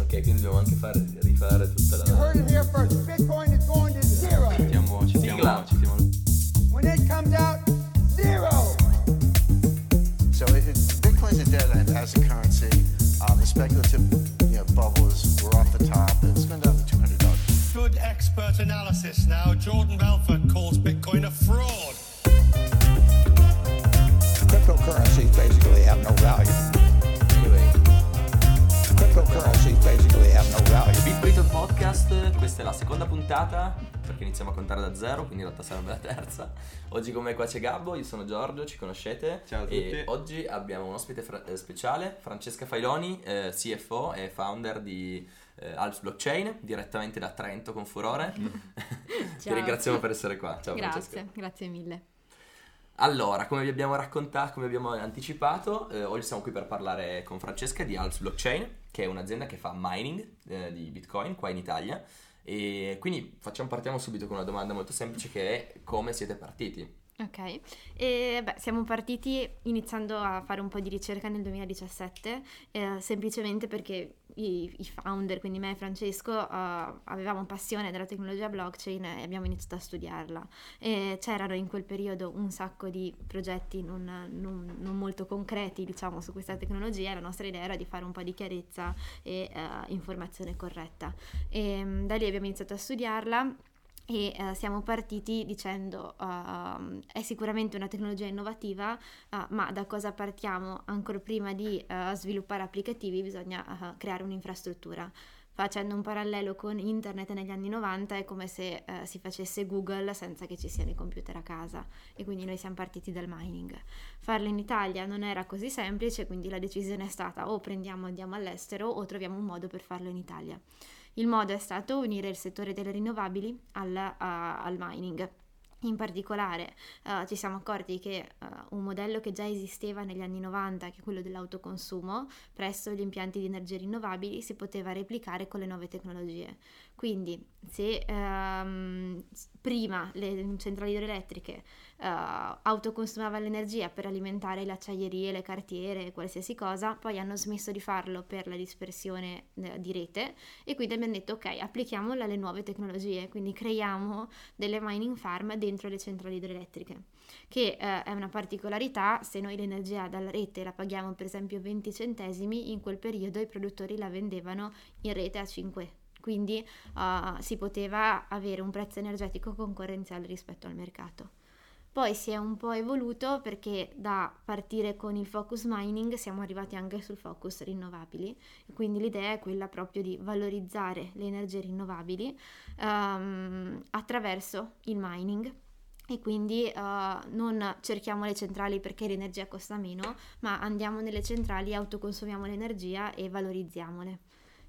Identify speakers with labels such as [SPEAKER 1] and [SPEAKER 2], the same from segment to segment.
[SPEAKER 1] Ok, quindi dobbiamo anche fare, rifare tutta
[SPEAKER 2] You
[SPEAKER 1] la...
[SPEAKER 2] heard it here first. Bitcoin is going to zero.
[SPEAKER 3] Citiamo, citiamo, citiamo.
[SPEAKER 2] When it comes out, zero.
[SPEAKER 4] So it, it, Bitcoin's a dead end as a currency. Um, the speculative you know, bubbles were off the top. It's been down to two hundred dollars.
[SPEAKER 5] Good expert analysis now. Jordan Belfort calls Bitcoin a fraud.
[SPEAKER 3] Podcast, questa è la seconda puntata, perché iniziamo a contare da zero, quindi in realtà sarebbe la terza. Oggi con me qua c'è Gabbo, io sono Giorgio, ci conoscete.
[SPEAKER 6] Ciao a
[SPEAKER 3] E
[SPEAKER 6] tutti.
[SPEAKER 3] oggi abbiamo un ospite fra- eh, speciale, Francesca Failoni, eh, CFO e founder di eh, Alps Blockchain, direttamente da Trento con Furore. Ti
[SPEAKER 7] Ciao.
[SPEAKER 3] ringraziamo per essere qua. Ciao Francesca.
[SPEAKER 7] Grazie, grazie mille.
[SPEAKER 3] Allora, come vi abbiamo raccontato, come abbiamo anticipato, eh, oggi siamo qui per parlare con Francesca di Alps Blockchain, che è un'azienda che fa mining eh, di Bitcoin qua in Italia. E quindi facciamo, partiamo subito con una domanda molto semplice che è come siete partiti?
[SPEAKER 7] Ok, e beh, siamo partiti iniziando a fare un po' di ricerca nel 2017, eh, semplicemente perché i, i founder, quindi me e Francesco, eh, avevamo passione della tecnologia blockchain e abbiamo iniziato a studiarla. E c'erano in quel periodo un sacco di progetti non, non- non molto concreti, diciamo, su questa tecnologia la nostra idea era di fare un po' di chiarezza e eh, informazione corretta. E mm, da lì abbiamo iniziato a studiarla e eh, siamo partiti dicendo ehm, è sicuramente una tecnologia innovativa, eh, ma da cosa partiamo? Ancora prima di eh, sviluppare applicativi bisogna creare un'infrastruttura. Facendo un parallelo con internet negli anni 90 è come se si facesse Google senza che ci siano i computer a casa e quindi noi siamo partiti dal mining. Farlo in Italia non era così semplice, quindi la decisione è stata o prendiamo andiamo all'estero o troviamo un modo per farlo in Italia. Il modo è stato unire il settore delle rinnovabili al, a- al mining. In particolare eh, ci siamo accorti che eh, un modello che già esisteva negli anni 90, che è quello dell'autoconsumo, presso gli impianti di energie rinnovabili si poteva replicare con le nuove tecnologie. Quindi se ehm, prima le centrali idroelettriche eh, autoconsumavano l'energia per alimentare le acciaierie, le cartiere, qualsiasi cosa, poi hanno smesso di farlo per la dispersione eh, di rete e quindi abbiamo detto ok, applichiamola alle nuove tecnologie, quindi creiamo delle mining farm dentro le centrali idroelettriche, che eh, è una particolarità, se noi l'energia dalla rete la paghiamo per esempio 20 centesimi, in quel periodo i produttori la vendevano in rete a 5. Quindi eh, si poteva avere un prezzo energetico concorrenziale rispetto al mercato. Poi si è un po' evoluto perché da partire con il focus mining siamo arrivati anche sul focus rinnovabili quindi l'idea è quella proprio di valorizzare le energie rinnovabili ehm, attraverso il mining e quindi eh, non cerchiamo le centrali perché l'energia costa meno, ma andiamo nelle centrali, autoconsumiamo l'energia e valorizziamole.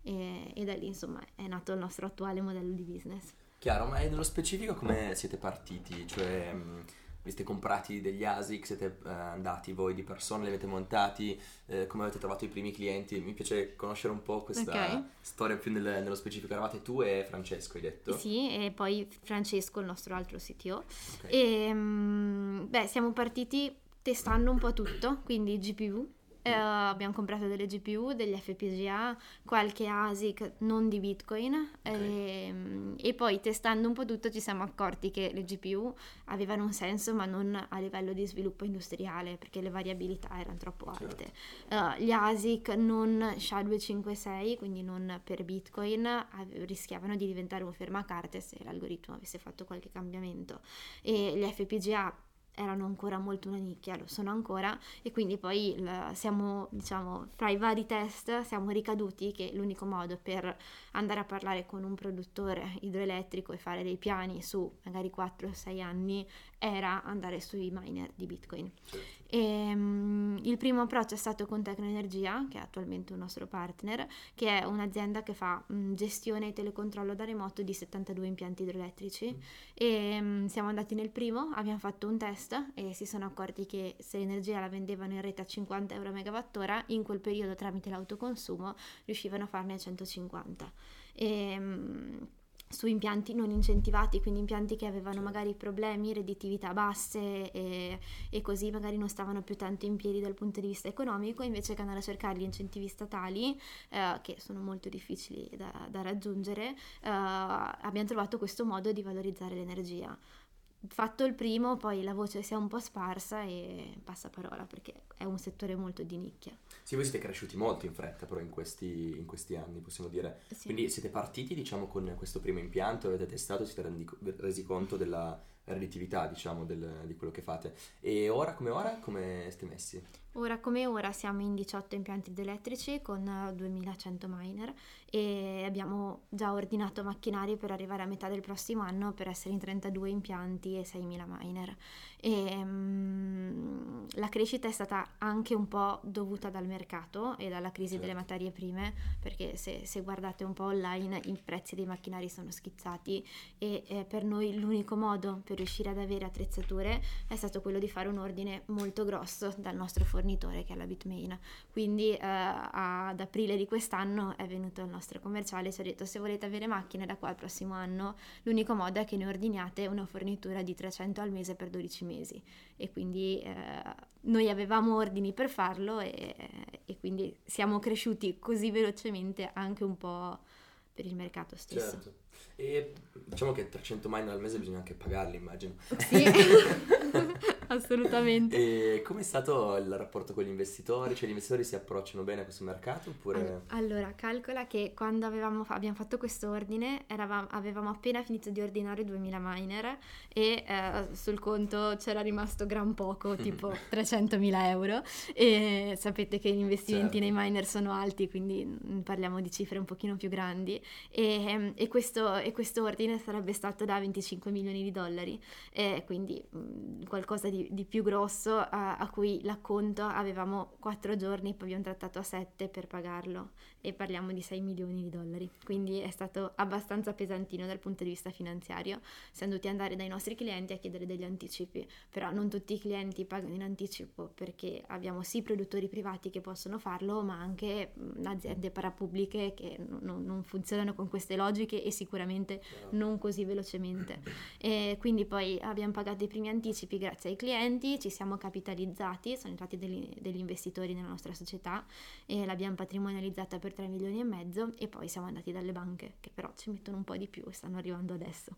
[SPEAKER 7] E, e da lì insomma è nato il nostro attuale modello di business.
[SPEAKER 3] Chiaro, ma nello specifico come siete partiti? Cioè, mh, vi siete comprati degli ASIC, siete eh, andati voi di persona, li avete montati, eh, come avete trovato i primi clienti? Mi piace conoscere un po' questa
[SPEAKER 7] Ok.
[SPEAKER 3] storia più nel- nello specifico. Eravate tu e Francesco, hai detto?
[SPEAKER 7] Sì, e poi Francesco, il nostro altro CTO.
[SPEAKER 3] Ok.
[SPEAKER 7] E, mm, beh, siamo partiti testando un po' tutto, quindi GPU. Eh, abbiamo comprato delle GPU, degli FPGA, qualche ASIC non di Bitcoin e, mm, e poi testando un po' tutto ci siamo accorti che le GPU avevano un senso ma non a livello di sviluppo industriale perché le variabilità erano troppo alte. Eh, gli ASIC non SHA-256, quindi non per Bitcoin, ave- rischiavano di diventare un fermacarte se l'algoritmo avesse fatto qualche cambiamento. E gli FPGA erano ancora molto una nicchia, lo sono ancora, e quindi poi il- siamo, diciamo, fra i vari test siamo ricaduti che l'unico modo per andare a parlare con un produttore idroelettrico e fare dei piani su magari 4-6 anni era andare sui miner di Bitcoin. E, mm, il primo approccio è stato con Tecnoenergia, che è attualmente un nostro partner, che è un'azienda che fa mm, gestione e telecontrollo da remoto di 72 impianti idroelettrici. E mm, siamo andati nel primo, abbiamo fatto un test e si sono accorti che se l'energia la vendevano in rete a 50 euro a megawattora, in quel periodo tramite l'autoconsumo riuscivano a farne 150. E, mm, su impianti non incentivati, quindi impianti che avevano magari problemi, redditività basse e, e così magari non stavano più tanto in piedi dal punto di vista economico, invece che andare a cercare gli incentivi statali, eh, che sono molto difficili da, da raggiungere, eh, abbiamo trovato questo modo di valorizzare l'energia. Fatto il primo, poi la voce si è un po' sparsa e passa parola perché è un settore molto di nicchia.
[SPEAKER 3] Sì, voi siete cresciuti molto in fretta però in questi, in questi anni, possiamo dire.
[SPEAKER 7] Sì.
[SPEAKER 3] Quindi siete partiti, diciamo, con questo primo impianto, avete testato, siete rendi- resi conto della redditività, diciamo, del- di quello che fate. E ora come ora, come siete messi?
[SPEAKER 7] Ora come ora siamo in 18 impianti elettrici con eh, 2100 miner e abbiamo già ordinato macchinari per arrivare a metà del prossimo anno per essere in 32 impianti e 6000 miner. E, mm, la crescita è stata anche un po' dovuta dal mercato e dalla crisi
[SPEAKER 3] Certo.
[SPEAKER 7] delle materie prime, perché se, se guardate un po' online i prezzi dei macchinari sono schizzati e eh, per noi l'unico modo per riuscire ad avere attrezzature è stato quello di fare un ordine molto grosso dal nostro fornitore che è la Bitmain. Quindi eh, ad aprile di quest'anno è venuto il nostro commerciale e ci ha detto se volete avere macchine da qua al prossimo anno l'unico modo è che ne ordiniate una fornitura di 300 al mese per 12 mesi e quindi eh, noi avevamo ordini per farlo e, e quindi siamo cresciuti così velocemente anche un po' per il mercato stesso.
[SPEAKER 3] Certo. E diciamo che 300 miner al mese bisogna anche pagarli, immagino.
[SPEAKER 7] Sì, assolutamente.
[SPEAKER 3] E com'è stato il rapporto con gli investitori? Cioè gli investitori si approcciano bene a questo mercato oppure...
[SPEAKER 7] All- Allora, calcola che quando avevamo fa- abbiamo fatto questo ordine eravamo- avevamo appena finito di ordinare 2000 miner e eh, sul conto c'era rimasto gran poco, tipo 300.000 euro e sapete che gli investimenti
[SPEAKER 3] Certo.
[SPEAKER 7] nei miner sono alti, quindi parliamo di cifre un pochino più grandi e, ehm, e questo, e questo ordine sarebbe stato da 25 milioni di dollari, e quindi mm, qualcosa di, di più grosso a, a cui l'acconto avevamo 4 giorni, poi abbiamo trattato a 7 per pagarlo e parliamo di 6 milioni di dollari, quindi è stato abbastanza pesantino dal punto di vista finanziario, siamo dovuti andare dai nostri clienti a chiedere degli anticipi, però non tutti i clienti pagano in anticipo perché abbiamo sì produttori privati che possono farlo, ma anche mh, aziende parapubbliche che non- non funzionano con queste logiche e sicuramente non così velocemente. E quindi poi abbiamo pagato i primi anticipi grazie ai clienti, ci siamo capitalizzati, sono entrati degli, degli investitori nella nostra società e l'abbiamo patrimonializzata per 3 milioni e mezzo e poi siamo andati dalle banche che però ci mettono un po' di più e stanno arrivando adesso.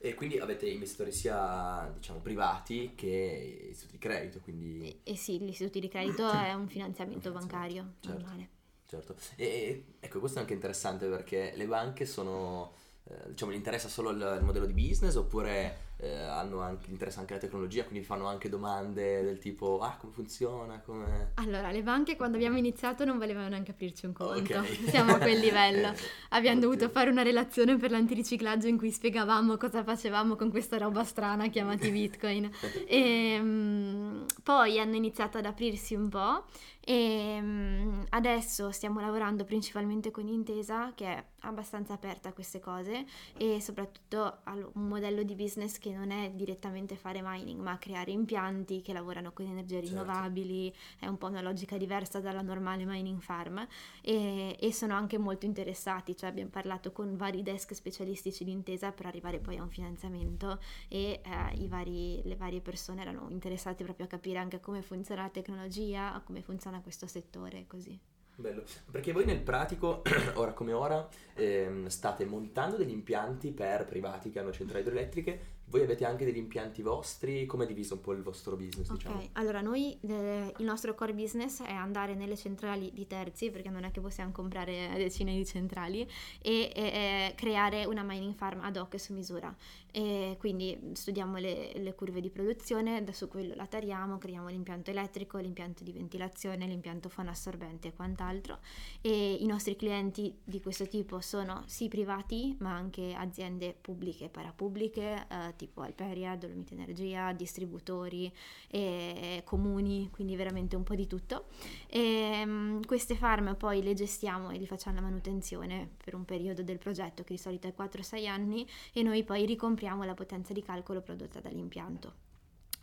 [SPEAKER 3] E quindi avete investitori sia, diciamo, privati che istituti di credito, quindi...
[SPEAKER 7] E, e sì, l'istituto di credito è un finanziamento bancario
[SPEAKER 3] certo.
[SPEAKER 7] normale.
[SPEAKER 3] Certo. E- ecco, questo è anche interessante perché le banche sono, eh, diciamo, gli interessa solo il, il modello di business oppure eh, hanno anche, interessa anche la tecnologia, quindi fanno anche domande del tipo, ah, come funziona, come...
[SPEAKER 7] Allora, le banche quando abbiamo iniziato non volevano neanche aprirci un conto,
[SPEAKER 3] Ok.
[SPEAKER 7] siamo a quel livello.
[SPEAKER 3] Eh,
[SPEAKER 7] Abbiamo
[SPEAKER 3] ottimo.
[SPEAKER 7] dovuto fare una relazione per l'antiriciclaggio in cui spiegavamo cosa facevamo con questa roba strana chiamati Bitcoin. E, mm, poi hanno iniziato ad aprirsi un po' e mm, adesso stiamo lavorando principalmente con Intesa che è abbastanza aperta a queste cose e soprattutto ha un modello di business che non è direttamente fare mining ma creare impianti che lavorano con energie
[SPEAKER 3] Certo.
[SPEAKER 7] rinnovabili, è un po' una logica diversa dalla normale mining farm e, e sono anche molto interessati, cioè abbiamo parlato con vari desk specialistici di intesa per arrivare poi a un finanziamento e eh, i vari- le varie persone erano interessate proprio a capire anche come funziona la tecnologia, come funziona questo settore così.
[SPEAKER 3] Bello, perché voi nel pratico, ora come ora, ehm, state montando degli impianti per privati che hanno centrali idroelettriche, voi avete anche degli impianti vostri, come è diviso un po' il vostro business, diciamo?
[SPEAKER 7] Ok, allora noi eh, il nostro core business è andare nelle centrali di terzi, perché non è che possiamo comprare decine di centrali, e, e- e creare una mining farm ad hoc su misura. E quindi studiamo le, le curve di produzione, da su quello la tariamo, creiamo l'impianto elettrico, l'impianto di ventilazione, l'impianto fonoassorbente e quant'altro. E i nostri clienti di questo tipo sono sì privati, ma anche aziende pubbliche e parapubbliche, eh, tipo Alperia, Dolomite Energia, distributori e comuni, quindi veramente un po' di tutto. E, mm, queste farm poi le gestiamo e gli facciamo la manutenzione per un periodo del progetto che di solito è 4-6 anni e noi poi ricompriamo la potenza di calcolo prodotta dall'impianto.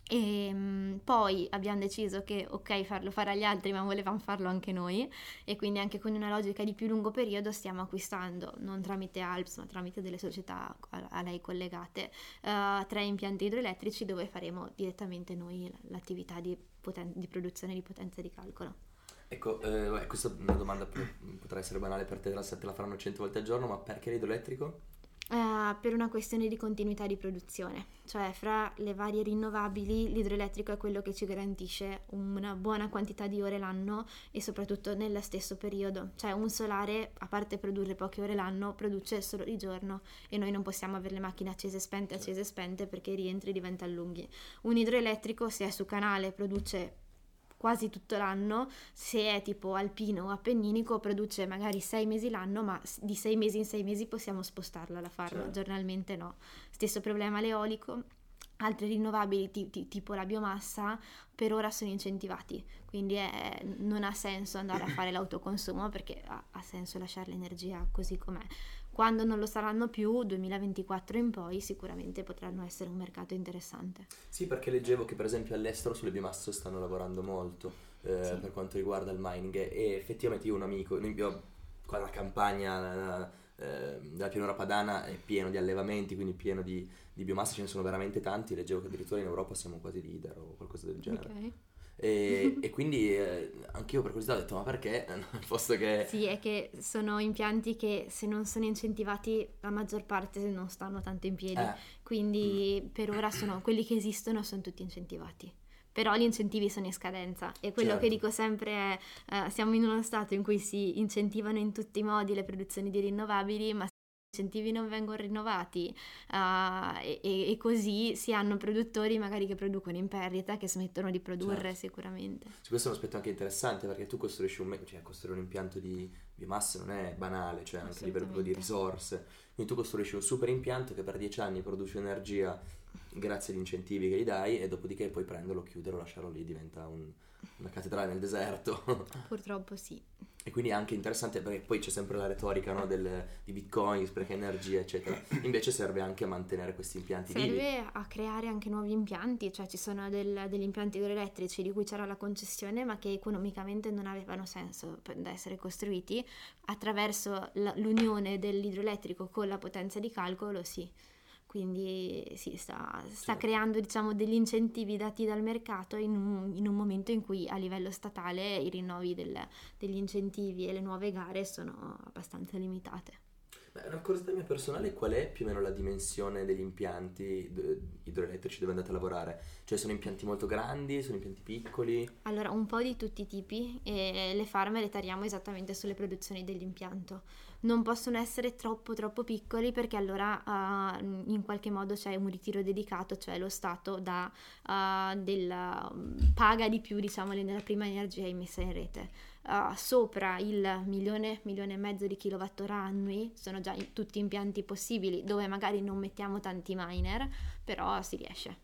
[SPEAKER 7] E mm, poi abbiamo deciso che ok farlo fare agli altri ma volevamo farlo anche noi e quindi anche con una logica di più lungo periodo stiamo acquistando non tramite Alps ma tramite delle società a, lei collegate eh, tre impianti idroelettrici dove faremo direttamente noi l'attività di, poten- di produzione di potenza di calcolo.
[SPEAKER 3] Ecco, eh, questa è una domanda po- potrà essere banale per te, te la faranno 100 volte al giorno, ma perché l'idroelettrico?
[SPEAKER 7] Eh, per una questione di continuità di produzione, cioè fra le varie rinnovabili l'idroelettrico è quello che ci garantisce una buona quantità di ore l'anno e soprattutto nello stesso periodo, cioè un solare a parte produrre poche ore l'anno produce solo di giorno e noi non possiamo avere le macchine accese e spente, accese e spente perché i rientri diventano lunghi. Un idroelettrico se è su canale produce quasi tutto l'anno, se è tipo alpino o appenninico produce magari sei mesi l'anno, ma di sei mesi in sei mesi possiamo spostarla la farma,
[SPEAKER 3] Certo.
[SPEAKER 7] giornalmente no. Stesso problema l'eolico. Altri rinnovabili ti- ti- tipo la biomassa per ora sono incentivati, quindi è- non ha senso andare a fare l'autoconsumo perché ha, ha senso lasciare l'energia così com'è. Quando non lo saranno più, 2024 in poi, sicuramente potranno essere un mercato interessante.
[SPEAKER 3] Sì, perché leggevo che per esempio all'estero sulle biomasse stanno lavorando molto eh,
[SPEAKER 7] Sì.
[SPEAKER 3] per quanto riguarda il mining e effettivamente io ho un amico, abbiamo qua la campagna eh, della pianura padana è pieno di allevamenti, quindi pieno di, di biomasse, ce ne sono veramente tanti, leggevo che addirittura in Europa siamo quasi leader o qualcosa del genere.
[SPEAKER 7] Ok.
[SPEAKER 3] E, e quindi eh, anch'io per curiosità ho detto ma perché? Posto che...
[SPEAKER 7] Sì, è che sono impianti che se non sono incentivati la maggior parte non stanno tanto in piedi,
[SPEAKER 3] Eh,
[SPEAKER 7] quindi per ora sono quelli che esistono sono tutti incentivati. Però gli incentivi sono in scadenza e quello
[SPEAKER 3] Certo.
[SPEAKER 7] che dico sempre è eh, siamo in uno stato in cui si incentivano in tutti i modi le produzioni di rinnovabili, ma incentivi non vengono rinnovati eh, e, e così si hanno produttori magari che producono in perdita che smettono di produrre
[SPEAKER 3] Certo.
[SPEAKER 7] sicuramente.
[SPEAKER 3] Sì, questo è un aspetto anche interessante perché tu costruisci un, cioè costruire un impianto di biomasse non è banale, cioè anche a livello proprio di risorse. Quindi tu costruisci un super impianto che per 10 anni produce energia grazie agli incentivi che gli dai e dopodiché puoi prenderlo, chiuderlo, lasciarlo lì, diventa un- una cattedrale nel deserto.
[SPEAKER 7] Purtroppo sì.
[SPEAKER 3] E quindi è anche interessante perché poi c'è sempre la retorica no, del- di bitcoin, spreca energia, eccetera. Invece serve anche a mantenere questi impianti vivi.
[SPEAKER 7] Serve a creare anche nuovi impianti, cioè ci sono del- degli impianti idroelettrici di cui c'era la concessione ma che economicamente non avevano senso da essere costruiti, attraverso l'unione dell'idroelettrico con la potenza di calcolo sì. Quindi sì, sta, sta
[SPEAKER 3] Certo.
[SPEAKER 7] creando diciamo degli incentivi dati dal mercato in un, in un momento in cui a livello statale i rinnovi del- degli incentivi e le nuove gare sono abbastanza limitate.
[SPEAKER 3] Ma una curiosità mia personale, qual è più o meno la dimensione degli impianti idroelettrici dove andate a lavorare? Cioè sono impianti molto grandi, sono impianti piccoli?
[SPEAKER 7] Allora, un po' di tutti i tipi e le farme le tariamo esattamente sulle produzioni dell'impianto. Non possono essere troppo troppo piccoli perché allora ah, in qualche modo c'è un ritiro dedicato, cioè lo Stato dà, ah, della- paga di più diciamo nella prima energia immessa in rete. Ah, sopra il milione, milione e mezzo di kilowattora annui sono già in- tutti impianti possibili dove magari non mettiamo tanti miner, però si riesce.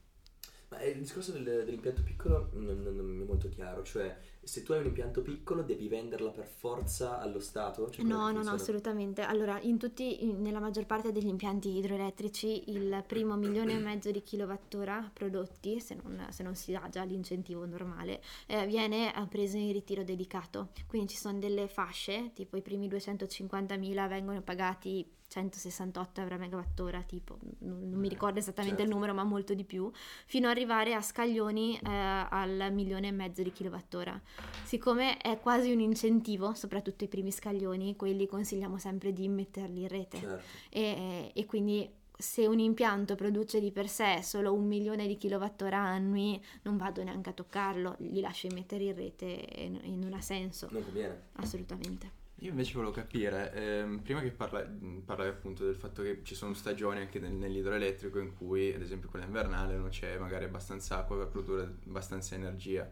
[SPEAKER 3] Ma il discorso del- dell'impianto piccolo non, non- non è molto chiaro, cioè se tu hai un impianto piccolo devi venderla per forza allo Stato? Cioè,
[SPEAKER 7] No, no, no, assolutamente. Allora, in tutti, in- nella maggior parte degli impianti idroelettrici, il primo milione e mezzo di kilowattora prodotti, se non, se non si ha già l'incentivo normale, eh, viene eh, preso in ritiro dedicato. Quindi ci sono delle fasce, tipo i primi 250.000 vengono pagati 168 euro a megawattora, tipo, non, non mi ricordo esattamente
[SPEAKER 3] certo.
[SPEAKER 7] il numero, ma molto di più, fino ad arrivare a scaglioni eh, al milione e mezzo di kilowattora. Siccome è quasi un incentivo, soprattutto i primi scaglioni, quelli consigliamo sempre di metterli in rete.
[SPEAKER 3] Certo.
[SPEAKER 7] E, e quindi se un impianto produce di per sé solo un milione di kilowattora annui, non vado neanche a toccarlo, li lascio mettere in rete e, e non ha senso,
[SPEAKER 3] Non conviene.
[SPEAKER 7] assolutamente.
[SPEAKER 6] Io invece volevo capire, ehm, prima che parla- parlavi appunto del fatto che ci sono stagioni anche nel- nell'idroelettrico in cui, ad esempio quella invernale, non c'è magari abbastanza acqua per produrre abbastanza energia.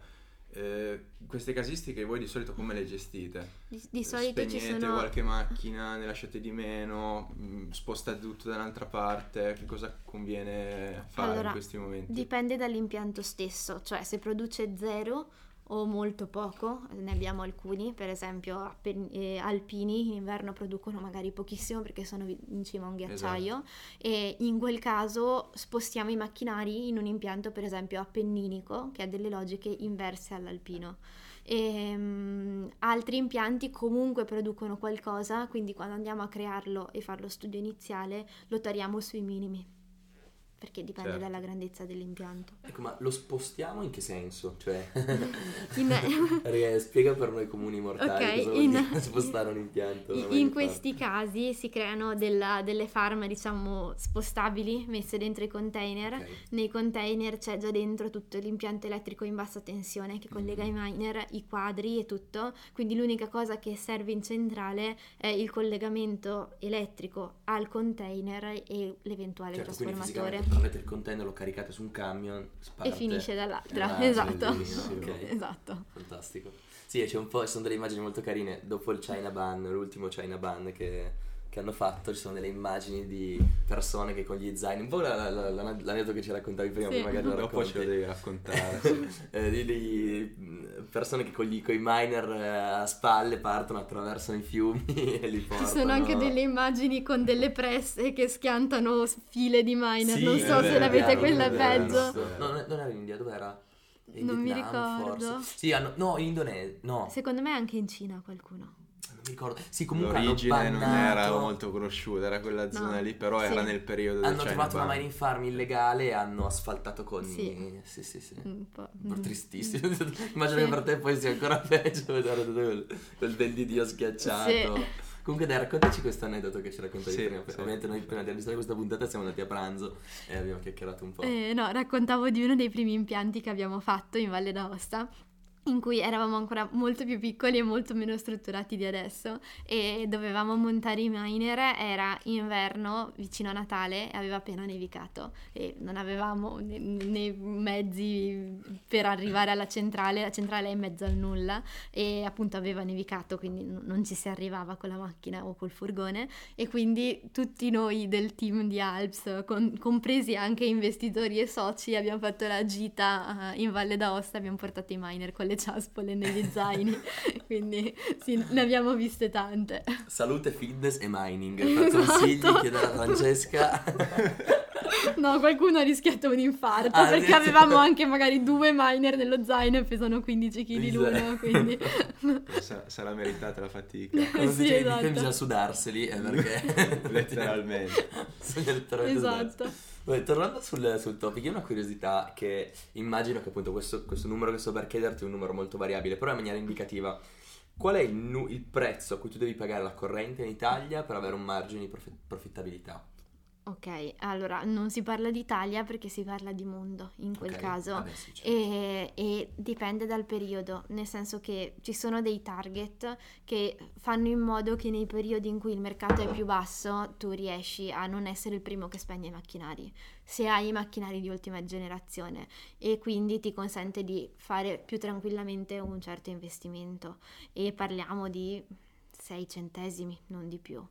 [SPEAKER 6] Eh, queste casistiche voi di solito come le gestite?
[SPEAKER 7] Di, di solito ci
[SPEAKER 6] Spegnete
[SPEAKER 7] sono...
[SPEAKER 6] qualche macchina, ne lasciate di meno, mh, spostate tutto da un'altra parte, che cosa conviene fare
[SPEAKER 7] Allora,
[SPEAKER 6] in questi momenti?
[SPEAKER 7] Dipende dall'impianto stesso, cioè se produce zero o molto poco, ne abbiamo alcuni, per esempio eh, alpini in inverno producono magari pochissimo perché sono in cima a un ghiacciaio e in quel caso spostiamo i macchinari in un impianto per esempio appenninico che ha delle logiche inverse all'alpino. E, mm, altri impianti comunque producono qualcosa, quindi quando andiamo a crearlo e fare lo studio iniziale lo tariamo sui minimi, perché dipende
[SPEAKER 6] Certo.
[SPEAKER 7] dalla grandezza dell'impianto.
[SPEAKER 3] Ecco, ma lo spostiamo in che senso? Cioè,
[SPEAKER 7] In-
[SPEAKER 3] spiega per noi comuni mortali
[SPEAKER 7] Ok,
[SPEAKER 3] cosa vuol
[SPEAKER 7] in-
[SPEAKER 3] dire spostare un impianto.
[SPEAKER 7] In, in questi casi si creano della- delle farm, diciamo, spostabili messe dentro i container.
[SPEAKER 3] Ok.
[SPEAKER 7] Nei container c'è già dentro tutto l'impianto elettrico in bassa tensione che collega i miner, i quadri e tutto. Quindi l'unica cosa che serve in centrale è il collegamento elettrico al container e l'eventuale
[SPEAKER 3] Certo,
[SPEAKER 7] trasformatore.
[SPEAKER 3] Prendete il container, lo caricate su un camion,
[SPEAKER 7] E finisce dall'altra.
[SPEAKER 3] Ah,
[SPEAKER 7] esatto.
[SPEAKER 3] bellissimo, ok.
[SPEAKER 7] esatto.
[SPEAKER 3] Fantastico. Sì, c'è un po', ci sono delle immagini molto carine. Dopo il China Ban, l'ultimo China Ban che, che hanno fatto, ci sono delle immagini di persone che con gli zaini, un po' la- la- la- l'aneddoto che ci raccontavi prima,
[SPEAKER 7] Sì.
[SPEAKER 3] magari lo
[SPEAKER 6] Dopo ce lo devi raccontare.
[SPEAKER 3] Eh, di, di, mh, persone che con, gli, con i miner eh, a spalle partono, attraversano i fiumi e li
[SPEAKER 7] Ci
[SPEAKER 3] portano.
[SPEAKER 7] sono anche delle immagini con delle presse che schiantano file di miner.
[SPEAKER 3] Sì,
[SPEAKER 7] non so
[SPEAKER 6] è
[SPEAKER 7] se
[SPEAKER 6] vero,
[SPEAKER 7] l'avete quella
[SPEAKER 6] vero,
[SPEAKER 7] peggio.
[SPEAKER 6] è vero.
[SPEAKER 3] No, non non era in India, dov'era? In
[SPEAKER 7] Non mi
[SPEAKER 3] Vietnam,
[SPEAKER 7] ricordo.
[SPEAKER 3] forse. Sì, hanno, no, in Indonesia, no,
[SPEAKER 7] Secondo me anche in Cina qualcuno.
[SPEAKER 3] Non mi ricordo. Sì, comunque
[SPEAKER 6] L'origine
[SPEAKER 3] hanno
[SPEAKER 6] non era molto conosciuta, era quella
[SPEAKER 7] No,
[SPEAKER 6] zona lì, però
[SPEAKER 7] sì.
[SPEAKER 6] era nel periodo del
[SPEAKER 3] Hanno
[SPEAKER 6] China
[SPEAKER 3] trovato una mining farm illegale e hanno asfaltato con
[SPEAKER 7] Sì.
[SPEAKER 3] i... Sì, sì, sì.
[SPEAKER 7] Un po'.
[SPEAKER 3] Un po'
[SPEAKER 7] mm.
[SPEAKER 3] tristissimo. Immagino
[SPEAKER 7] Sì.
[SPEAKER 3] che per te poi sia ancora peggio vedere tutto quel, quel del di Dio schiacciato.
[SPEAKER 7] Sì.
[SPEAKER 3] Comunque dai, raccontaci questo aneddoto che ci raccontavi
[SPEAKER 6] Sì,
[SPEAKER 3] prima.
[SPEAKER 6] sì.
[SPEAKER 3] Ovviamente noi prima di registrare questa puntata siamo andati a pranzo e abbiamo chiacchierato un po'.
[SPEAKER 7] Eh, no, raccontavo di uno dei primi impianti che abbiamo fatto in Valle d'Aosta. In cui eravamo ancora molto più piccoli e molto meno strutturati di adesso e dovevamo montare i miner. Era inverno vicino a Natale e aveva appena nevicato e non avevamo né, né mezzi per arrivare alla centrale. La centrale è in mezzo al nulla e appunto aveva nevicato, quindi non ci si arrivava con la macchina o col furgone e quindi tutti noi del team di Alps, con- compresi anche investitori e soci, abbiamo fatto la gita eh, in Valle d'Aosta, abbiamo portato i miner con le ciaspole negli zaini, quindi sì, ne abbiamo viste tante.
[SPEAKER 3] Salute, fitness e mining. Per consigli
[SPEAKER 7] Esatto.
[SPEAKER 3] chiedere a Francesca.
[SPEAKER 7] No, qualcuno ha rischiato un infarto
[SPEAKER 3] Ah,
[SPEAKER 7] perché
[SPEAKER 3] addirittura.
[SPEAKER 7] avevamo anche magari due miner nello zaino e pesano 15 kg l'uno,
[SPEAKER 3] Esatto.
[SPEAKER 7] quindi...
[SPEAKER 6] Sa- sarà meritata la fatica,
[SPEAKER 3] Quando
[SPEAKER 7] Sì,
[SPEAKER 3] dice di
[SPEAKER 7] esatto.
[SPEAKER 3] bisogna sudarseli è perché...
[SPEAKER 6] letteralmente.
[SPEAKER 3] Bisogna letteralmente
[SPEAKER 7] Esatto.
[SPEAKER 3] sudarseli. Vabbè, tornando sul, sul topic, io ho una curiosità che immagino che appunto questo, questo numero che sto per chiederti è un numero molto variabile, però in maniera indicativa. Qual è il, nu- il prezzo a cui tu devi pagare la corrente in Italia per avere un margine di profi- profittabilità?
[SPEAKER 7] Ok, allora non si parla d'Italia perché si parla di mondo in quel
[SPEAKER 3] Ok,
[SPEAKER 7] caso. e, e dipende dal periodo, nel senso che ci sono dei target che fanno in modo che nei periodi in cui il mercato è più basso tu riesci a non essere il primo che spende i macchinari, se hai i macchinari di ultima generazione. E quindi ti consente di fare più tranquillamente un certo investimento. E parliamo di 6 centesimi, non di più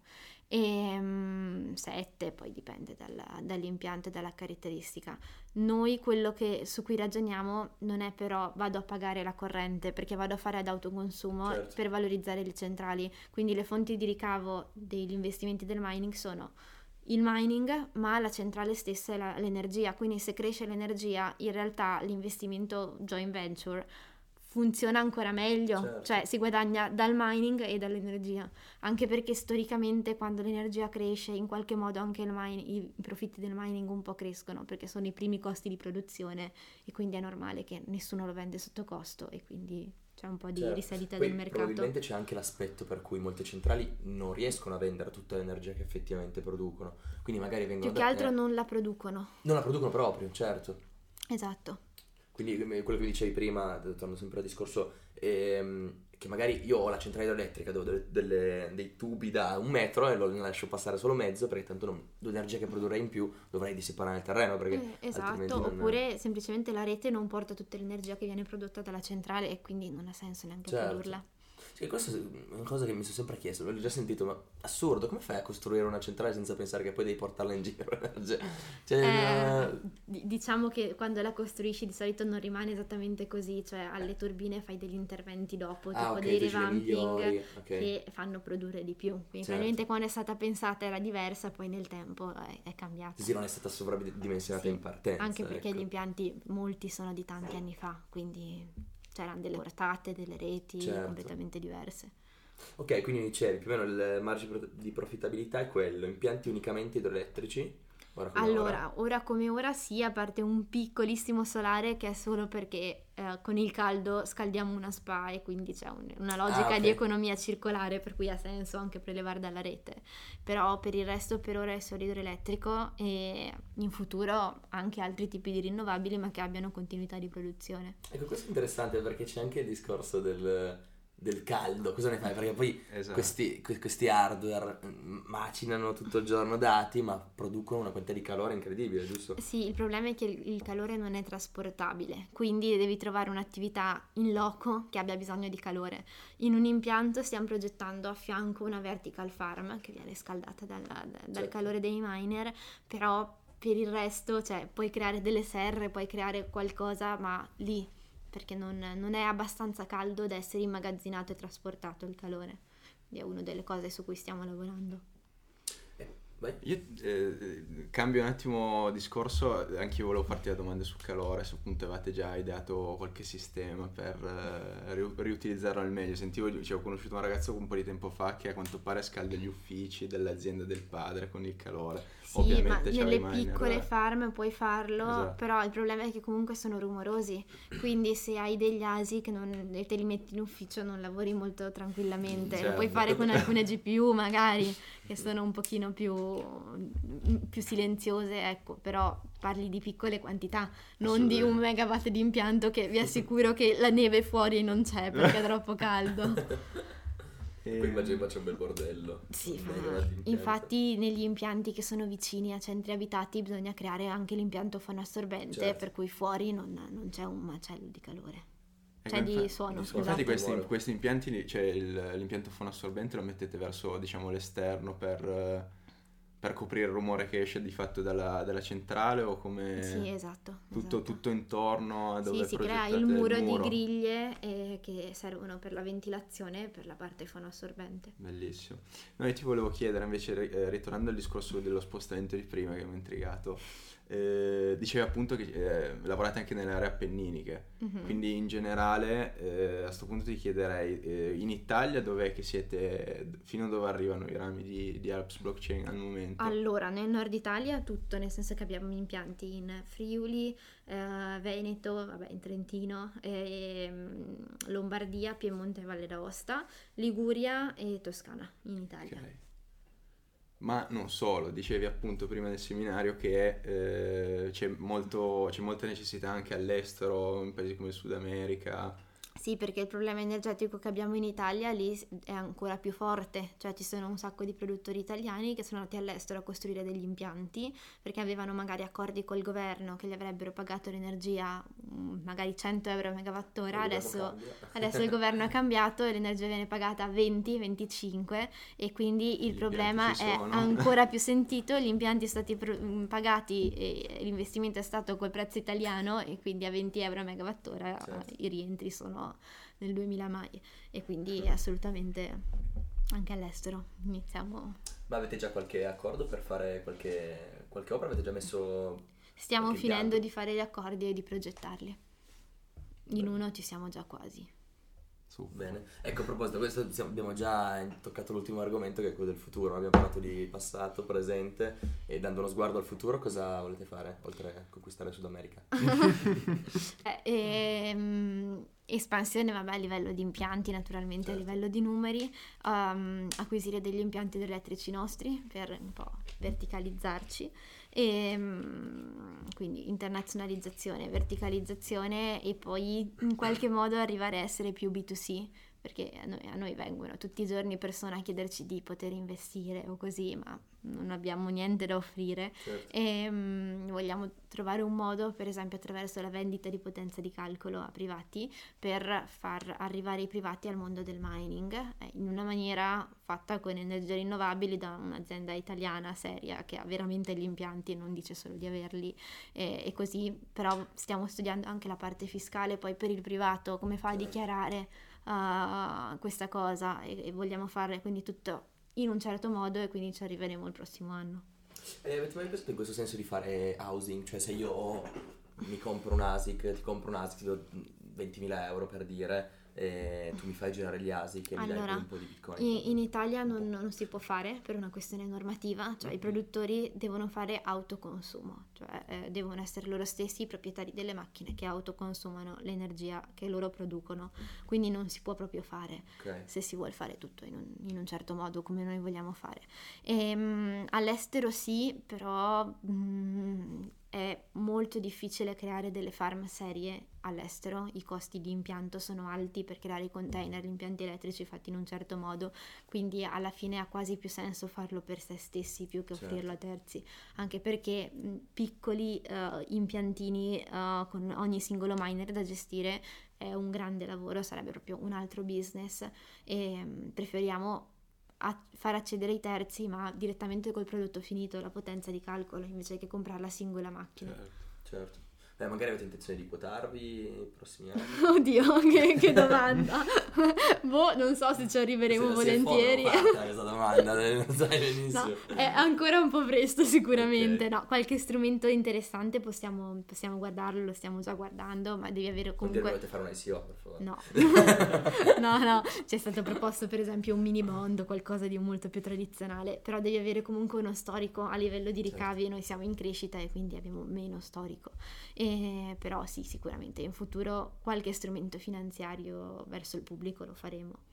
[SPEAKER 7] e 7 poi dipende dalla- dall'impianto e dalla caratteristica. Noi quello che, su cui ragioniamo non è però vado a pagare la corrente perché vado a fare ad autoconsumo
[SPEAKER 3] Certo.
[SPEAKER 7] per valorizzare le centrali, quindi le fonti di ricavo degli investimenti del mining sono il mining, ma la centrale stessa è la- l'energia, quindi se cresce l'energia in realtà l'investimento joint venture funziona ancora meglio,
[SPEAKER 3] Certo.
[SPEAKER 7] cioè si guadagna dal mining e dall'energia, anche perché storicamente quando l'energia cresce in qualche modo anche il mine- i profitti del mining un po' crescono perché sono i primi costi di produzione e quindi è normale che nessuno lo vende sotto costo e quindi c'è un po' di
[SPEAKER 3] Certo.
[SPEAKER 7] risalita
[SPEAKER 3] Poi
[SPEAKER 7] del mercato.
[SPEAKER 3] Probabilmente c'è anche l'aspetto per cui molte centrali non riescono a vendere tutta l'energia che effettivamente producono. Quindi magari vengono
[SPEAKER 7] Più che altro
[SPEAKER 3] te-
[SPEAKER 7] non la producono.
[SPEAKER 3] non la producono proprio, certo.
[SPEAKER 7] Esatto.
[SPEAKER 3] Quindi quello che dicevi prima, torno sempre al discorso, ehm, che magari io ho la centrale idroelettrica dove delle- delle- dei tubi da un metro e lo lascio passare solo mezzo perché tanto non- l'energia che produrrei in più dovrei dissiparla nel terreno perché
[SPEAKER 7] Eh, esatto, oppure semplicemente la rete non porta tutta l'energia che viene prodotta dalla centrale e quindi non ha senso neanche
[SPEAKER 3] Certo.
[SPEAKER 7] produrla.
[SPEAKER 3] Sì, questa è una cosa che mi sono sempre chiesto, l'ho già sentito, ma assurdo, come fai a costruire una centrale senza pensare che poi devi portarla in giro? l'energia? Cioè,
[SPEAKER 7] Eh,
[SPEAKER 3] eh,
[SPEAKER 7] di- diciamo che quando la costruisci di solito non rimane esattamente così, cioè alle turbine fai degli interventi dopo,
[SPEAKER 3] ah,
[SPEAKER 7] tipo
[SPEAKER 3] ok,
[SPEAKER 7] dei revamping
[SPEAKER 3] migliori, ok.
[SPEAKER 7] che fanno produrre di più. Quindi
[SPEAKER 3] Certo.
[SPEAKER 7] probabilmente quando è stata pensata era diversa, poi nel tempo è, è cambiata.
[SPEAKER 3] Sì, non è stata sovradimensionata
[SPEAKER 7] Sì,
[SPEAKER 3] in partenza.
[SPEAKER 7] Anche perché
[SPEAKER 3] ecco.
[SPEAKER 7] gli impianti, molti sono di tanti anni fa, quindi c'erano delle portate, delle reti
[SPEAKER 3] Certo.
[SPEAKER 7] completamente diverse.
[SPEAKER 3] Ok, quindi dicevi più o meno il margine di profittabilità è quello, impianti unicamente idroelettrici? Ora
[SPEAKER 7] Allora,
[SPEAKER 3] ora?
[SPEAKER 7] ora come ora sì, a parte un piccolissimo solare che è solo perché eh, con il caldo scaldiamo una spa e quindi c'è un- una logica
[SPEAKER 3] Ah, ok.
[SPEAKER 7] di economia circolare per cui ha senso anche prelevare dalla rete. Però per il resto per ora è solo idroelettrico e in futuro anche altri tipi di rinnovabili ma che abbiano continuità di produzione.
[SPEAKER 3] Ecco, questo è interessante perché c'è anche il discorso del, del caldo, cosa ne fai? Perché poi
[SPEAKER 6] Esatto.
[SPEAKER 3] questi, que- questi hardware mm, macinano tutto il giorno dati ma producono una quantità di calore incredibile, giusto?
[SPEAKER 7] Sì, il problema è che il calore non è trasportabile, quindi devi trovare un'attività in loco che abbia bisogno di calore. In un impianto stiamo progettando a fianco una vertical farm che viene scaldata dalla- da- dal
[SPEAKER 3] Certo.
[SPEAKER 7] calore dei miner, però per il resto, cioè, puoi creare delle serre, puoi creare qualcosa, ma lì, perché non, non è abbastanza caldo da essere immagazzinato e trasportato il calore. Quindi è una delle cose su cui stiamo lavorando.
[SPEAKER 3] Vai.
[SPEAKER 6] Io eh, cambio un attimo discorso, anche io volevo farti la domanda sul calore, se appunto avevate già ideato qualche sistema per eh, riu- riutilizzarlo al meglio. Sentivo, cioè, ho conosciuto un ragazzo un po' di tempo fa che a quanto pare scalda gli uffici dell'azienda del padre con il calore.
[SPEAKER 7] Sì,
[SPEAKER 6] Ovviamente
[SPEAKER 7] ma nelle
[SPEAKER 6] miner,
[SPEAKER 7] piccole
[SPEAKER 6] eh.
[SPEAKER 7] farm puoi farlo,
[SPEAKER 6] Esatto.
[SPEAKER 7] però il problema è che comunque sono rumorosi, quindi se hai degli asi che non, te li metti in ufficio non lavori molto tranquillamente, lo puoi
[SPEAKER 6] Certo.
[SPEAKER 7] fare con alcune GPU magari, che sono un pochino più, più silenziose, ecco, però parli di piccole quantità, non di un megawatt di impianto che vi assicuro che la neve fuori non c'è perché è troppo caldo.
[SPEAKER 6] E-
[SPEAKER 3] Poi immagino che faccia un bel bordello.
[SPEAKER 7] Sì,
[SPEAKER 3] impianto.
[SPEAKER 7] infatti negli impianti che sono vicini a centri abitati bisogna creare anche l'impianto fonoassorbente,
[SPEAKER 3] Certo.
[SPEAKER 7] per cui fuori non, non c'è un macello di calore. Cioè di suono,
[SPEAKER 3] di
[SPEAKER 7] scusate.
[SPEAKER 6] Infatti questi, questi impianti, cioè il- l'impianto fonoassorbente lo mettete verso diciamo l'esterno per, per coprire il rumore che esce di fatto dalla, dalla centrale o come
[SPEAKER 7] Sì, esatto.
[SPEAKER 6] tutto,
[SPEAKER 7] esatto.
[SPEAKER 6] tutto intorno a dove
[SPEAKER 7] Sì, si crea il muro,
[SPEAKER 6] muro.
[SPEAKER 7] di griglie eh, che servono per la ventilazione e per la parte fonoassorbente.
[SPEAKER 6] Bellissimo. No, io ti volevo chiedere invece, eh, ritornando al discorso dello spostamento di prima che mi ha intrigato, eh, dicevi appunto che eh, lavorate anche nelle aree appenniniche,
[SPEAKER 7] Mhm.
[SPEAKER 6] quindi in generale eh, a questo punto ti chiederei, eh, in Italia dov'è che siete, fino a dove arrivano i rami di, di Alps Blockchain al momento?
[SPEAKER 7] Allora, nel nord Italia tutto, nel senso che abbiamo impianti in Friuli, eh, Veneto, vabbè, in Trentino, ehm, Lombardia, Piemonte e Valle d'Aosta, Liguria e Toscana in Italia.
[SPEAKER 6] Ok. Ma non solo, dicevi appunto prima del seminario che eh, c'è, molto- c'è molta necessità anche all'estero, in paesi come il Sud America.
[SPEAKER 7] Sì, perché il problema energetico che abbiamo in Italia lì è ancora più forte, cioè ci sono un sacco di produttori italiani che sono andati all'estero a costruire degli impianti perché avevano magari accordi col governo che gli avrebbero pagato l'energia mm, magari 100 euro a megawattora, adesso, adesso il governo è cambiato e l'energia viene pagata a 20-25 e quindi il
[SPEAKER 6] Gli
[SPEAKER 7] problema è ancora più sentito, gli impianti sono stati pro- mm, pagati e l'investimento è stato col prezzo italiano e quindi a 20 euro a megawattora
[SPEAKER 3] Certo.
[SPEAKER 7] i rientri sono nel 2000 mai e quindi assolutamente anche all'estero iniziamo
[SPEAKER 3] Ma avete già qualche accordo per fare qualche, qualche opera? Avete già messo...
[SPEAKER 7] stiamo finendo
[SPEAKER 3] impianto?
[SPEAKER 7] di fare gli accordi e di progettarli in uno ci siamo già quasi
[SPEAKER 6] Su.
[SPEAKER 3] Bene. Ecco, a proposito, questo siamo- abbiamo già toccato l'ultimo argomento che è quello del futuro. Abbiamo parlato di passato, presente e dando uno sguardo al futuro cosa volete fare oltre a conquistare il Sud America?
[SPEAKER 7] Eh, ehm, espansione, vabbè, a livello di impianti, naturalmente, a
[SPEAKER 3] Certo.
[SPEAKER 7] livello di numeri, ehm, acquisire degli impianti idroelettrici nostri per un po' verticalizzarci. E, mm, quindi internazionalizzazione, verticalizzazione e poi in qualche modo arrivare a essere più B2C, perché a noi, a noi vengono tutti i giorni persone a chiederci di poter investire o così, ma non abbiamo niente da offrire.
[SPEAKER 3] Certo.
[SPEAKER 7] e mm, vogliamo trovare un modo, per esempio attraverso la vendita di potenza di calcolo a privati, per far arrivare i privati al mondo del mining eh, in una maniera fatta con energie rinnovabili da un'azienda italiana seria che ha veramente gli impianti e non dice solo di averli. E, e così però stiamo studiando anche la parte fiscale poi per il privato come fa a dichiarare uh, questa cosa e, e vogliamo fare quindi tutto in un certo modo e quindi ci arriveremo il prossimo anno.
[SPEAKER 3] Eh, avete mai pensato in questo senso di fare housing? Cioè se io mi compro un ASIC, ti compro un ASIC, ti do 20.000 euro per dire, e tu mi fai girare gli ASIC e mi dai
[SPEAKER 7] Allora,
[SPEAKER 3] un po' di bitcoin.
[SPEAKER 7] In, in Italia non, non si può fare per una questione normativa, cioè i produttori devono fare autoconsumo, cioè eh, devono essere loro stessi i proprietari delle macchine che autoconsumano l'energia che loro producono, quindi non si può proprio fare
[SPEAKER 3] Ok.
[SPEAKER 7] se si vuole fare tutto in un, in un certo modo come noi vogliamo fare. Ehm, all'estero sì, però mm, è molto difficile creare delle farm serie all'estero, i costi di impianto sono alti per creare i container, gli impianti elettrici fatti in un certo modo, quindi alla fine ha quasi più senso farlo per se stessi più che offrirlo a terzi, anche perché mh, piccoli eh, impiantini eh, con ogni singolo miner da gestire è un grande lavoro, sarebbe proprio un altro business. E mh, preferiamo far accedere i terzi ma direttamente col prodotto finito, la potenza di calcolo invece che comprare la singola macchina.
[SPEAKER 3] Certo, certo. Beh, magari avete intenzione di quotarvi nei prossimi anni?
[SPEAKER 7] Oddio, che, che domanda! boh, non so se ci arriveremo
[SPEAKER 3] Se-
[SPEAKER 7] volentieri.
[SPEAKER 3] fatta questa domanda, non sai benissimo.
[SPEAKER 7] No, è ancora un po' presto sicuramente,
[SPEAKER 3] Ok.
[SPEAKER 7] no, qualche strumento interessante possiamo, possiamo guardarlo, lo stiamo già guardando, ma devi avere comunque...
[SPEAKER 3] dovete fare un ICO, per favore.
[SPEAKER 7] No, no, no, ci è stato proposto per esempio un mini bond, qualcosa di molto più tradizionale, però devi avere comunque uno storico a livello di ricavi e noi siamo in crescita e quindi abbiamo meno storico. E, però sì, sicuramente in futuro qualche strumento finanziario verso il pubblico lo faremo.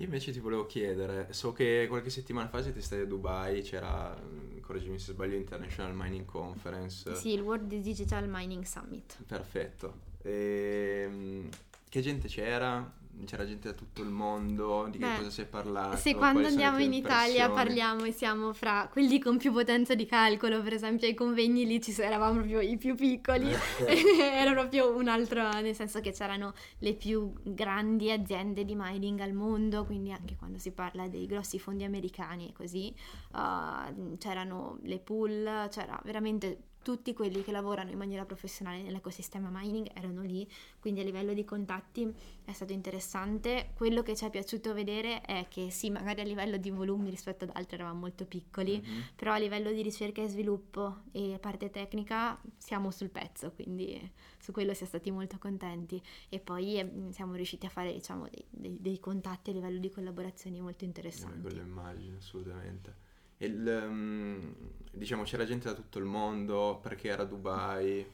[SPEAKER 6] Io invece ti volevo chiedere, so che qualche settimana fa siete stati a Dubai, c'era, mm, correggimi se sbaglio, International Mining Conference.
[SPEAKER 7] Sì, il World Digital Mining Summit.
[SPEAKER 6] Perfetto. Ehm, che gente c'era? C'era gente da tutto il mondo? Di che
[SPEAKER 7] Beh,
[SPEAKER 6] cosa si è parlato?
[SPEAKER 7] Se quando andiamo in Italia parliamo e siamo fra quelli con più potenza di calcolo, per esempio ai convegni lì ci eravamo proprio i più piccoli, era proprio un altro, nel senso che c'erano le più grandi aziende di mining al mondo, quindi anche quando si parla dei grossi fondi americani e così, uh, c'erano le pool, c'era veramente tutti quelli che lavorano in maniera professionale nell'ecosistema mining erano lì, quindi a livello di contatti è stato interessante. Quello che ci è piaciuto vedere è che sì, magari a livello di volumi rispetto ad altri eravamo molto piccoli,
[SPEAKER 6] Mhm.
[SPEAKER 7] però a livello di ricerca e sviluppo e parte tecnica siamo sul pezzo, quindi su quello siamo stati molto contenti e poi eh, siamo riusciti a fare diciamo dei, dei- dei contatti a livello di collaborazioni molto interessanti.
[SPEAKER 6] Quello immagino, assolutamente. Il, um, diciamo, c'era gente da tutto il mondo, perché era Dubai?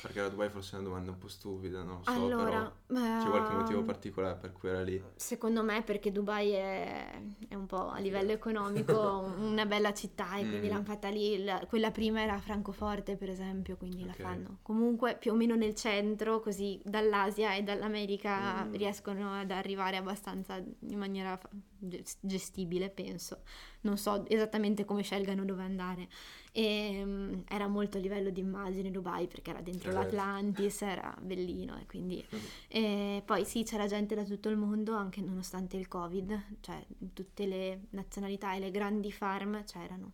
[SPEAKER 6] Perché era Dubai forse è una domanda un po' stupida, non so,
[SPEAKER 7] Allora,
[SPEAKER 6] però c'è qualche motivo particolare per cui era lì.
[SPEAKER 7] Secondo me perché Dubai è, è un po' a livello economico una bella città e quindi
[SPEAKER 6] Mm.
[SPEAKER 7] l'hanno fatta lì, il- quella prima era Francoforte per esempio, quindi
[SPEAKER 6] Ok.
[SPEAKER 7] la fanno comunque più o meno nel centro, così dall'Asia e dall'America
[SPEAKER 6] Mm.
[SPEAKER 7] riescono ad arrivare abbastanza in maniera gestibile, penso. Non so esattamente come scelgano dove andare. E mm, era molto a livello di immagine Dubai perché era dentro
[SPEAKER 3] Certo.
[SPEAKER 7] l'Atlantis, era bellino e quindi e poi sì, c'era gente da tutto il mondo, anche nonostante il Covid, cioè tutte le nazionalità e le grandi farm c'erano.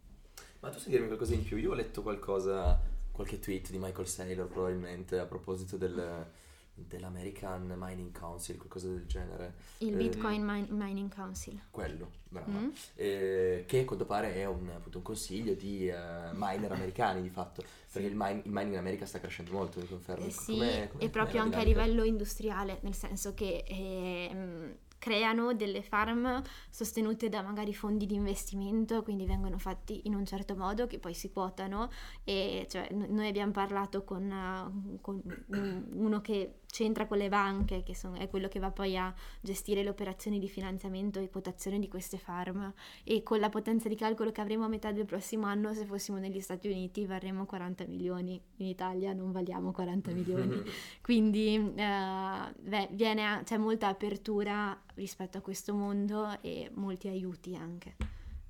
[SPEAKER 3] Ma tu sai dirmi qualcosa in più? Io ho letto qualcosa, qualche tweet di Michael Saylor probabilmente a proposito del, dell'American Mining Council, qualcosa del genere.
[SPEAKER 7] Il
[SPEAKER 3] Eh,
[SPEAKER 7] Bitcoin Min- Mining Council.
[SPEAKER 3] Quello, brava.
[SPEAKER 7] Mm.
[SPEAKER 3] Eh, che a quanto pare è un, appunto, un consiglio di eh, miner americani di fatto, perché il, mine- il mining in America sta crescendo molto, mi confermi.
[SPEAKER 7] Eh sì,
[SPEAKER 3] Com'è- com'è-
[SPEAKER 7] e proprio anche a livello industriale, nel senso che ehm, creano delle farm sostenute da magari fondi di investimento, quindi vengono fatti in un certo modo che poi si quotano. E cioè, noi abbiamo parlato con, eh, con un- uno che c'entra con le banche, che son- è quello che va poi a gestire le operazioni di finanziamento e quotazione di queste farm. E con la potenza di calcolo che avremo a metà del prossimo anno, se fossimo negli Stati Uniti varremmo 40 milioni, in Italia non valiamo 40 milioni. Quindi eh, beh, viene a- c'è molta apertura rispetto a questo mondo e molti aiuti anche.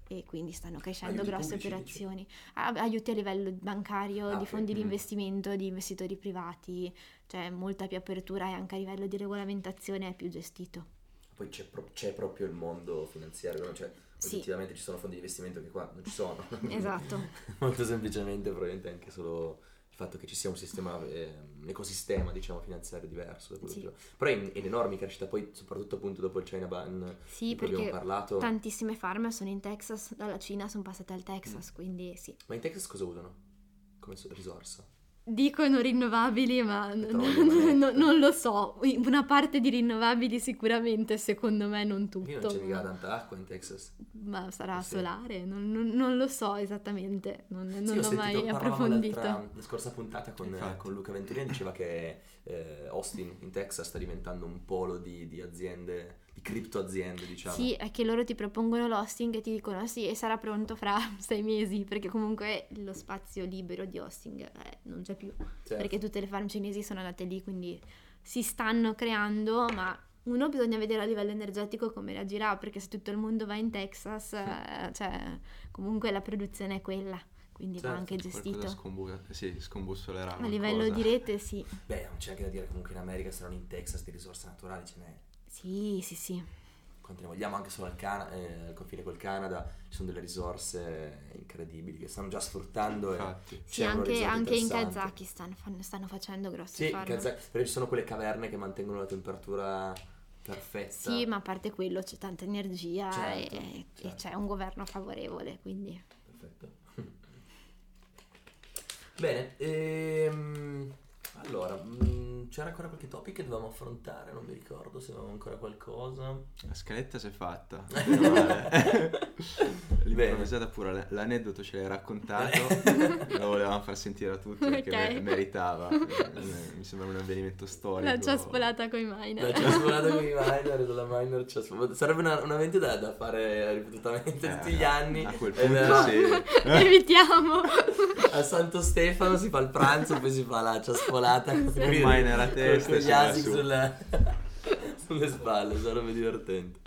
[SPEAKER 7] E quindi stanno crescendo
[SPEAKER 3] Aiuti
[SPEAKER 7] grosse
[SPEAKER 3] pubblici,
[SPEAKER 7] operazioni. A- aiuti a livello bancario,
[SPEAKER 3] Ah,
[SPEAKER 7] di fondi di
[SPEAKER 3] Mm.
[SPEAKER 7] investimento, di investitori privati, c'è molta più apertura e anche a livello di regolamentazione è più gestito.
[SPEAKER 3] Poi c'è, pro- c'è proprio il mondo finanziario, no? cioè
[SPEAKER 7] Sì.
[SPEAKER 3] oggettivamente ci sono fondi di investimento che qua non ci sono.
[SPEAKER 7] Esatto.
[SPEAKER 3] Molto semplicemente, probabilmente anche solo il fatto che ci sia un sistema, eh, un ecosistema, diciamo, finanziario diverso da quello
[SPEAKER 7] Sì.
[SPEAKER 3] che Però è in, in enorme crescita, poi soprattutto appunto dopo il China Ban,
[SPEAKER 7] Sì,
[SPEAKER 3] di cui abbiamo
[SPEAKER 7] perché
[SPEAKER 3] parlato.
[SPEAKER 7] tantissime farm sono in Texas, dalla Cina sono passate al Texas, quindi sì.
[SPEAKER 3] Ma in Texas cosa usano? Come so- risorsa?
[SPEAKER 7] Dicono rinnovabili, ma n- n- non lo so. Una parte di rinnovabili sicuramente, secondo me non tutto.
[SPEAKER 3] Io non c'è mica
[SPEAKER 7] ma-
[SPEAKER 3] tanta acqua in Texas.
[SPEAKER 7] Ma sarà
[SPEAKER 3] Sì.
[SPEAKER 7] solare, non, non- non lo so esattamente, non, non
[SPEAKER 3] Sì, ho
[SPEAKER 7] l'ho
[SPEAKER 3] sentito,
[SPEAKER 7] mai approfondito.
[SPEAKER 3] la scorsa puntata con,
[SPEAKER 6] Infatti.
[SPEAKER 3] con Luca Venturini diceva che eh, Austin in Texas sta diventando un polo di, di aziende, di cripto aziende diciamo.
[SPEAKER 7] Sì, è che loro ti propongono l'hosting e ti dicono sì, e sarà pronto fra sei mesi, perché comunque lo spazio libero di hosting eh, non c'è più,
[SPEAKER 3] Certo.
[SPEAKER 7] perché tutte le farm cinesi sono andate lì, quindi si stanno creando, ma uno bisogna vedere a livello energetico come reagirà, perché se tutto il mondo va in Texas, eh, cioè comunque la produzione è quella, quindi va
[SPEAKER 3] Certo,
[SPEAKER 7] anche
[SPEAKER 6] Qualcosa
[SPEAKER 7] gestito.
[SPEAKER 6] scombu- sì, scombussolerà.
[SPEAKER 7] A livello di rete sì,
[SPEAKER 3] Beh, non c'è anche da dire comunque in America, se non in Texas, di risorse naturali ce n'è.
[SPEAKER 7] Sì, sì, sì.
[SPEAKER 3] Quante ne vogliamo anche solo al, Cana- eh, al confine col Canada, ci sono delle risorse incredibili che stanno già sfruttando. E
[SPEAKER 6] Infatti.
[SPEAKER 7] Sì, anche, anche in. Kazakistan fanno- stanno facendo grossi
[SPEAKER 3] Sì, in
[SPEAKER 7] farm.
[SPEAKER 3] Kazak- perché ci sono quelle caverne che mantengono la temperatura perfetta.
[SPEAKER 7] Sì, ma a parte quello c'è tanta energia
[SPEAKER 3] Certo,
[SPEAKER 7] e, e
[SPEAKER 3] certo.
[SPEAKER 7] c'è un governo favorevole, quindi
[SPEAKER 3] Perfetto. Bene, ehm, allora, mm, c'era ancora qualche topic che dovevamo affrontare, non mi ricordo se avevamo ancora qualcosa.
[SPEAKER 6] La scaletta si è fatta. L'improvvisata pure, l'aneddoto ce l'hai raccontato, lo volevamo far sentire a tutti perché
[SPEAKER 7] Ok.
[SPEAKER 6] me- meritava. Eh, Mi sembra un avvenimento storico.
[SPEAKER 7] la ciaspolata coi miner.
[SPEAKER 3] La ciaspolata con i miner, della miner ciaspolata. Sarebbe una, un evento da, da fare ripetutamente
[SPEAKER 6] Eh,
[SPEAKER 3] tutti gli anni.
[SPEAKER 6] A quel punto
[SPEAKER 3] è-
[SPEAKER 6] sì.
[SPEAKER 7] Evitiamo.
[SPEAKER 3] A Santo Stefano si fa il pranzo, poi si fa la ciaspolata con,
[SPEAKER 7] Esatto.
[SPEAKER 3] con-
[SPEAKER 6] miner a testa
[SPEAKER 3] con
[SPEAKER 6] e
[SPEAKER 3] gli
[SPEAKER 6] si va
[SPEAKER 3] asic
[SPEAKER 6] su.
[SPEAKER 3] sulle, sulle spalle, sarebbe divertente.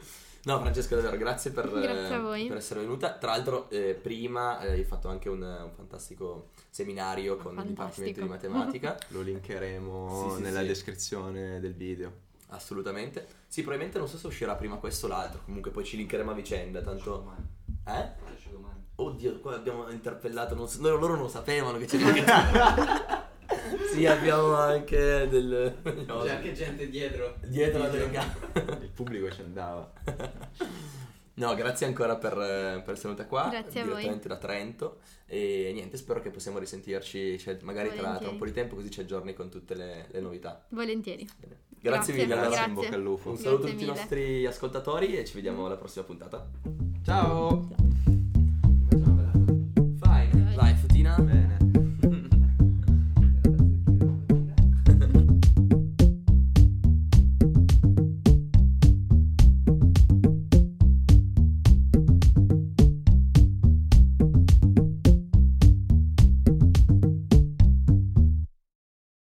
[SPEAKER 3] No, Francesca, davvero, grazie per,
[SPEAKER 7] Grazie
[SPEAKER 3] eh, per essere venuta. Tra l'altro, eh, prima eh, hai fatto anche un, un fantastico seminario con il Dipartimento di
[SPEAKER 7] Fantastico.
[SPEAKER 3] Matematica.
[SPEAKER 6] Lo linkeremo
[SPEAKER 3] Sì, sì,
[SPEAKER 6] nella
[SPEAKER 3] sì.
[SPEAKER 6] descrizione del video.
[SPEAKER 3] Assolutamente. Sì, probabilmente non so se uscirà prima questo o l'altro. Comunque poi ci linkeremo a vicenda. Tanto. Eh? Oddio, qua abbiamo interpellato. Non so- loro, loro non sapevano che c'era. sì, abbiamo anche del...
[SPEAKER 1] C'è anche gente dietro.
[SPEAKER 3] Dietro la telecamera.
[SPEAKER 6] Il pubblico ci andava.
[SPEAKER 3] No, grazie ancora per, per, essere venuta qua.
[SPEAKER 7] Grazie a
[SPEAKER 3] direttamente voi. da Trento. E niente, spero che possiamo risentirci, cioè, magari tra, tra, un po' di tempo, così ci aggiorni con tutte le, le novità.
[SPEAKER 7] Volentieri.
[SPEAKER 3] Grazie,
[SPEAKER 7] grazie
[SPEAKER 3] mille,
[SPEAKER 6] grazie. in bocca al lupo.
[SPEAKER 3] Un saluto a tutti i nostri ascoltatori e ci vediamo alla prossima puntata.
[SPEAKER 6] Ciao! Ciao. Ciao Fine, dai, Futina. Bene.